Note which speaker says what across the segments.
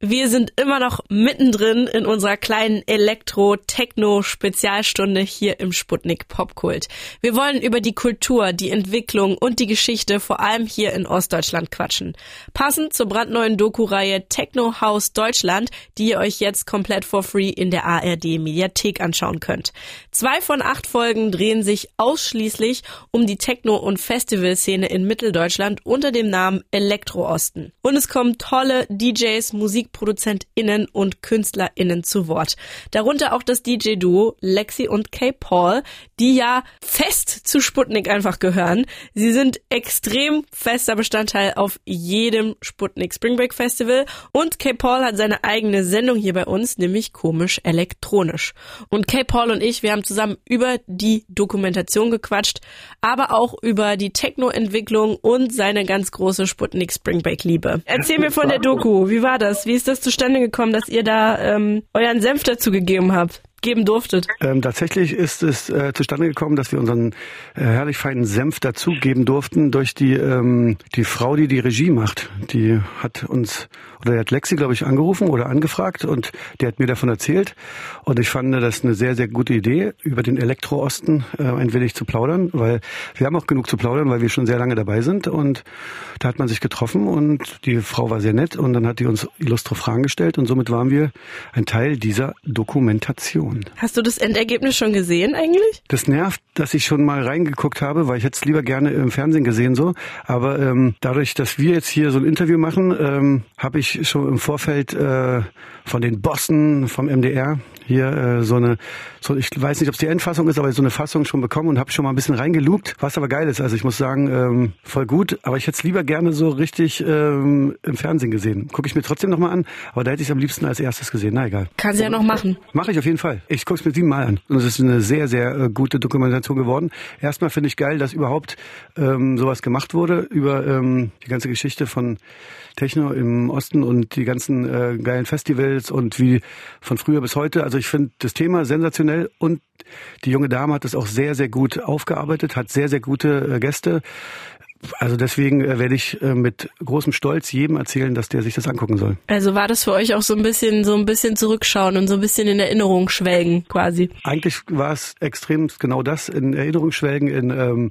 Speaker 1: Wir sind immer noch mittendrin in unserer kleinen Elektro-Techno-Spezialstunde hier im Sputnik Popkult. Wir wollen über die Kultur, die Entwicklung und die Geschichte vor allem hier in Ostdeutschland quatschen. Passend zur brandneuen Doku-Reihe Techno House Deutschland, die ihr euch jetzt komplett for free in der ARD Mediathek anschauen könnt. Zwei von acht Folgen drehen sich ausschließlich um die Techno- und Festivalszene in Mitteldeutschland unter dem Namen Elektro-Osten. Und es kommen tolle DJs, Musik MusikproduzentInnen und KünstlerInnen zu Wort. Darunter auch das DJ-Duo Lexi und Kay Paul, die ja fest zu Sputnik einfach gehören. Sie sind extrem fester Bestandteil auf jedem Sputnik Spring Break Festival und Kay Paul hat seine eigene Sendung hier bei uns, nämlich komisch elektronisch. Und Kay Paul und ich, wir haben zusammen über die Dokumentation gequatscht, aber auch über die Techno-Entwicklung und seine ganz große Sputnik Spring Break Liebe. Erzähl mir von der Doku, wie war das? Wie ist das zustande gekommen, dass ihr da ähm, euren Senf dazu gegeben habt? Geben durftet?
Speaker 2: Ähm, tatsächlich ist es äh, zustande gekommen, dass wir unseren äh, herrlich feinen Senf dazugeben durften durch die ähm, die Frau, die die Regie macht. Die hat uns oder der hat Lexi, glaube ich, angerufen oder angefragt und der hat mir davon erzählt und ich fand das eine sehr sehr gute Idee, über den Elektro-Osten äh, ein wenig zu plaudern, weil wir haben auch genug zu plaudern, weil wir schon sehr lange dabei sind und da hat man sich getroffen und die Frau war sehr nett und dann hat die uns illustre Fragen gestellt und somit waren wir ein Teil dieser Dokumentation.
Speaker 1: Millionen. Hast du das Endergebnis schon gesehen eigentlich?
Speaker 2: Das nervt, dass ich schon mal reingeguckt habe, weil ich hätte es lieber gerne im Fernsehen gesehen so. Aber ähm, dadurch, dass wir jetzt hier so ein Interview machen, ähm, habe ich schon im Vorfeld äh, von den Bossen vom MDR hier äh, so eine, so ich weiß nicht, ob es die Endfassung ist, aber so eine Fassung schon bekommen und habe schon mal ein bisschen reingelugt, was aber geil ist. Also ich muss sagen, ähm, voll gut, aber ich hätte es lieber gerne so richtig ähm, im Fernsehen gesehen. Gucke ich mir trotzdem nochmal an, aber da hätte ich es am liebsten als erstes gesehen. Na egal.
Speaker 1: Kann sie ja noch machen.
Speaker 2: Mache ich auf jeden Fall. Ich gucke es mir siebenmal an. Und es ist eine sehr, sehr äh, gute Dokumentation geworden. Erstmal finde ich geil, dass überhaupt ähm, sowas gemacht wurde über ähm, die ganze Geschichte von Techno im Osten und die ganzen äh, geilen Festivals und wie von früher bis heute. Also ich finde das Thema sensationell und die junge Dame hat es auch sehr, sehr gut aufgearbeitet, hat sehr, sehr gute äh, Gäste. Also deswegen äh, werde ich äh, mit großem Stolz jedem erzählen, dass der sich das angucken soll.
Speaker 1: Also war das für euch auch so ein bisschen so ein bisschen zurückschauen und so ein bisschen in Erinnerung schwelgen quasi?
Speaker 2: Eigentlich war es extrem genau das, in Erinnerung schwelgen, in ähm,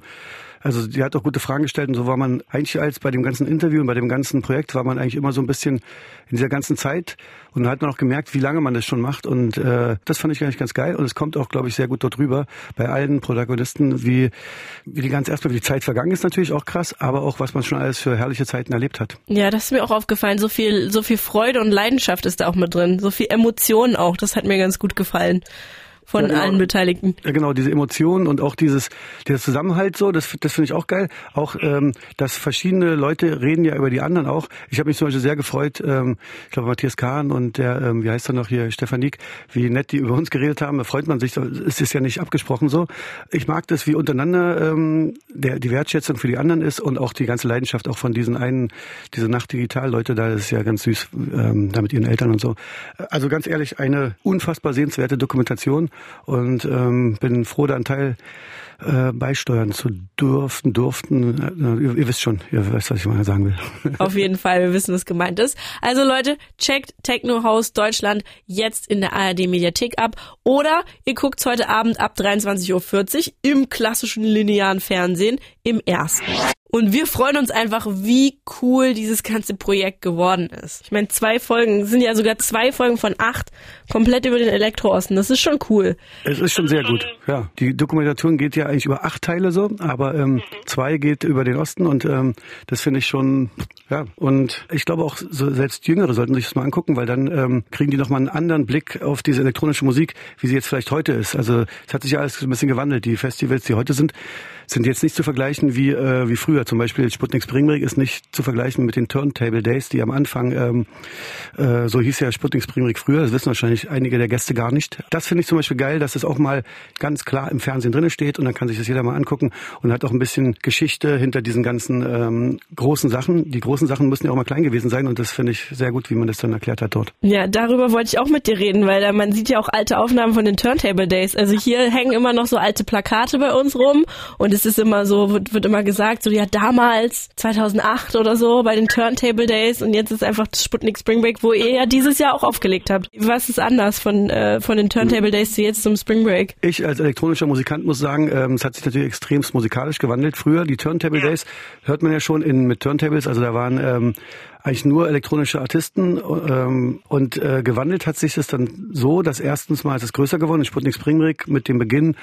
Speaker 2: also die hat auch gute Fragen gestellt und so war man eigentlich als bei dem ganzen Interview und bei dem ganzen Projekt war man eigentlich immer so ein bisschen in dieser ganzen Zeit und hat man auch gemerkt, wie lange man das schon macht und äh, das fand ich eigentlich ganz geil und es kommt auch, glaube ich, sehr gut dort rüber bei allen Protagonisten, wie, wie die ganze erstmal wie die Zeit vergangen ist natürlich auch krass, aber auch was man schon alles für herrliche Zeiten erlebt hat.
Speaker 1: Ja, das ist mir auch aufgefallen. So viel, so viel Freude und Leidenschaft ist da auch mit drin, so viel Emotionen auch. Das hat mir ganz gut gefallen von ja, genau. allen Beteiligten.
Speaker 2: Ja, genau, diese Emotionen und auch dieses, dieser Zusammenhalt so, das, das finde ich auch geil. Auch, ähm, dass verschiedene Leute reden ja über die anderen auch. Ich habe mich zum Beispiel sehr gefreut, ähm, ich glaube Matthias Kahn und der, ähm, wie heißt er noch hier, Stefanik, wie nett die über uns geredet haben, da freut man sich, es ist ja nicht abgesprochen so. Ich mag das, wie untereinander ähm, der, die Wertschätzung für die anderen ist und auch die ganze Leidenschaft auch von diesen einen, diese Nacht digital Leute da, das ist ja ganz süß, ähm, da mit ihren Eltern und so. Also ganz ehrlich, eine unfassbar sehenswerte Dokumentation und ähm, bin froh, da einen Teil äh, beisteuern zu dürfen, durften. Äh, ihr, ihr, wisst schon, ihr wisst, was ich mal sagen will.
Speaker 1: Auf jeden Fall, wir wissen, was gemeint ist. Also Leute, checkt Techno House Deutschland jetzt in der ARD Mediathek ab oder ihr guckt heute Abend ab 23.40 Uhr im klassischen linearen Fernsehen im ersten. Und wir freuen uns einfach, wie cool dieses ganze Projekt geworden ist. Ich meine, zwei Folgen, sind ja sogar zwei Folgen von acht, komplett über den Elektroosten. Das ist schon cool.
Speaker 2: Es ist schon sehr gut, ja. Die Dokumentation geht ja eigentlich über acht Teile so, aber ähm, zwei geht über den Osten und ähm, das finde ich schon, ja. Und ich glaube auch, so selbst Jüngere sollten sich das mal angucken, weil dann ähm, kriegen die nochmal einen anderen Blick auf diese elektronische Musik, wie sie jetzt vielleicht heute ist. Also es hat sich ja alles ein bisschen gewandelt. Die Festivals, die heute sind, sind jetzt nicht zu vergleichen wie, äh, wie früher. Zum Beispiel Sputnik Spring Break ist nicht zu vergleichen mit den Turntable Days, die am Anfang, ähm, äh, so hieß ja Sputnik Spring Break früher, das wissen wahrscheinlich einige der Gäste gar nicht. Das finde ich zum Beispiel geil, dass es auch mal ganz klar im Fernsehen drinne steht und dann kann sich das jeder mal angucken und hat auch ein bisschen Geschichte hinter diesen ganzen ähm, großen Sachen. Die großen Sachen müssen ja auch mal klein gewesen sein und das finde ich sehr gut, wie man das dann erklärt hat dort.
Speaker 1: Ja, darüber wollte ich auch mit dir reden, weil da, man sieht ja auch alte Aufnahmen von den Turntable Days. Also hier hängen immer noch so alte Plakate bei uns rum und es ist immer so, wird, wird immer gesagt, so ja, ja damals 2008 oder so bei den Turntable Days und jetzt ist einfach das Sputnik Spring Break, wo ihr ja dieses Jahr auch aufgelegt habt. Was ist anders von, äh, von den Turntable Days zu jetzt zum Spring Break?
Speaker 2: Ich als elektronischer Musikant muss sagen, ähm, es hat sich natürlich extremst musikalisch gewandelt. Früher, die Turntable Days, hört man ja schon in, mit Turntables, also da waren ähm, eigentlich nur elektronische Artisten ähm, und äh, gewandelt hat sich das dann so, dass erstens mal ist es größer geworden, in Sputnik Springbrick mit dem Beginn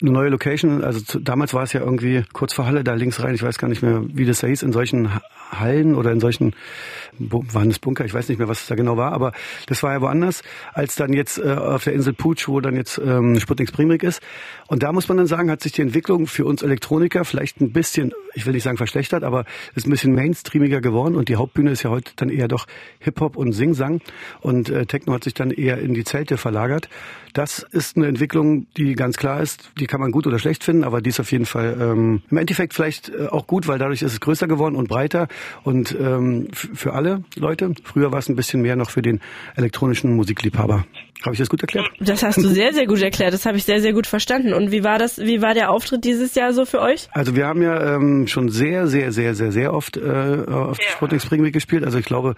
Speaker 2: eine neue Location, also zu, damals war es ja irgendwie kurz vor Halle da links rein, ich weiß gar nicht mehr, wie das da hieß, in solchen Hallen oder in solchen, waren es Bunker, ich weiß nicht mehr, was es da genau war, aber das war ja woanders, als dann jetzt äh, auf der Insel Putsch, wo dann jetzt ähm, Sputnik Springbrick ist. Und da muss man dann sagen, hat sich die Entwicklung für uns Elektroniker vielleicht ein bisschen, ich will nicht sagen verschlechtert, aber ist ein bisschen mainstreamiger geworden und die Hauptbühne ist ja heute dann eher doch Hip-Hop und Sing-Sang und äh, Techno hat sich dann eher in die Zelte verlagert. Das ist eine Entwicklung, die ganz klar ist, die kann man gut oder schlecht finden, aber die ist auf jeden Fall ähm, im Endeffekt vielleicht äh, auch gut, weil dadurch ist es größer geworden und breiter und ähm, für alle Leute. Früher war es ein bisschen mehr noch für den elektronischen Musikliebhaber. Habe ich das gut erklärt?
Speaker 1: Das hast du sehr, sehr gut erklärt. Das habe ich sehr, sehr gut verstanden. Und wie war das? Wie war der Auftritt dieses Jahr so für euch?
Speaker 2: Also wir haben ja ähm, schon sehr, sehr, sehr, sehr, sehr oft äh, auf ja. Sputnik Spring gespielt. Also ich glaube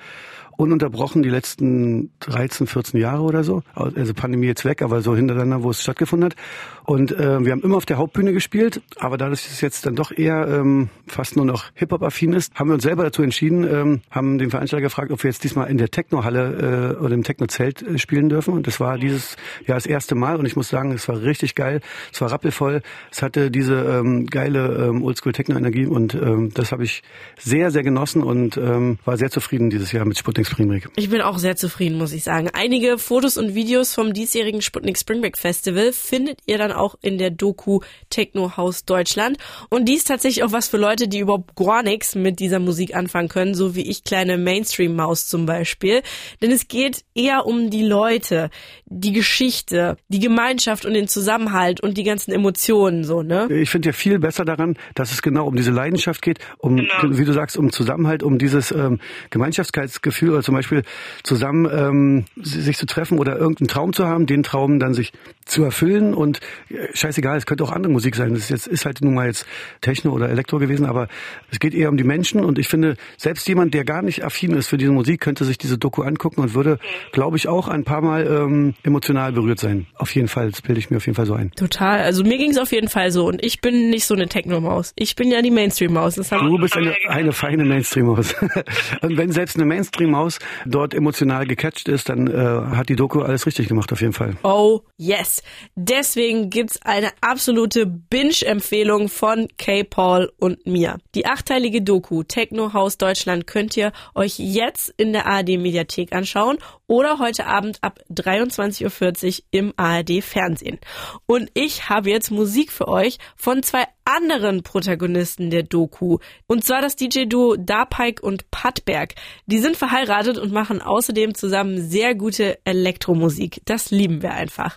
Speaker 2: ununterbrochen die letzten 13, 14 Jahre oder so. Also Pandemie jetzt weg, aber so hintereinander, wo es stattgefunden hat. Und äh, wir haben immer auf der Hauptbühne gespielt, aber dadurch, dass es jetzt dann doch eher ähm, fast nur noch Hip-Hop-affin ist, haben wir uns selber dazu entschieden, ähm, haben den Veranstalter gefragt, ob wir jetzt diesmal in der Techno-Halle äh, oder im Techno-Zelt äh, spielen dürfen. Und das war dieses Jahr das erste Mal und ich muss sagen, es war richtig geil. Es war rappelvoll. Es hatte diese ähm, geile ähm, Oldschool-Techno-Energie und ähm, das habe ich sehr, sehr genossen und ähm, war sehr zufrieden dieses Jahr mit Sputnik Spring Break.
Speaker 1: Ich bin auch sehr zufrieden, muss ich sagen. Einige Fotos und Videos vom diesjährigen Sputnik Spring Break Festival findet ihr dann auch in der Doku Techno House Deutschland. Und die ist tatsächlich auch was für Leute, die überhaupt gar nichts mit dieser Musik anfangen können, so wie ich kleine Mainstream-Maus zum Beispiel. Denn es geht eher um die Leute, die Geschichte, die Gemeinschaft und den Zusammenhalt und die ganzen Emotionen so, ne?
Speaker 2: Ich finde ja viel besser daran, dass es genau um diese Leidenschaft geht, um, genau. wie du sagst, um Zusammenhalt, um dieses ähm, Gemeinschaftsgefühl oder zum Beispiel zusammen ähm, sich zu treffen oder irgendeinen Traum zu haben, den Traum dann sich zu erfüllen und äh, scheißegal, es könnte auch andere Musik sein. Das ist jetzt ist halt nun mal jetzt Techno oder Elektro gewesen, aber es geht eher um die Menschen und ich finde, selbst jemand, der gar nicht affin ist für diese Musik, könnte sich diese Doku angucken und würde, glaube ich, auch ein paar Mal ähm, emotional berührt sein. Auf jeden Fall, das bilde ich mir auf jeden Fall so ein.
Speaker 1: Total, also mir ging es auf jeden Fall so und ich bin nicht so eine Techno-Maus. Ich bin ja die Mainstream-Maus.
Speaker 2: Du bist eine, eine feine Mainstream-Maus. und wenn selbst eine Mainstream-Maus dort emotional gecatcht ist, dann äh, hat die Doku alles richtig gemacht auf jeden Fall.
Speaker 1: Oh yes. Deswegen gibt's eine absolute Binge-Empfehlung von K-Paul und mir. Die achteilige Doku Techno House Deutschland könnt ihr euch jetzt in der ARD Mediathek anschauen oder heute Abend ab 23.40 Uhr im ARD Fernsehen. Und ich habe jetzt Musik für euch von zwei anderen Protagonisten der Doku. Und zwar das DJ-Duo Darpike und Patberg. Die sind verheiratet und machen außerdem zusammen sehr gute Elektromusik. Das lieben wir einfach.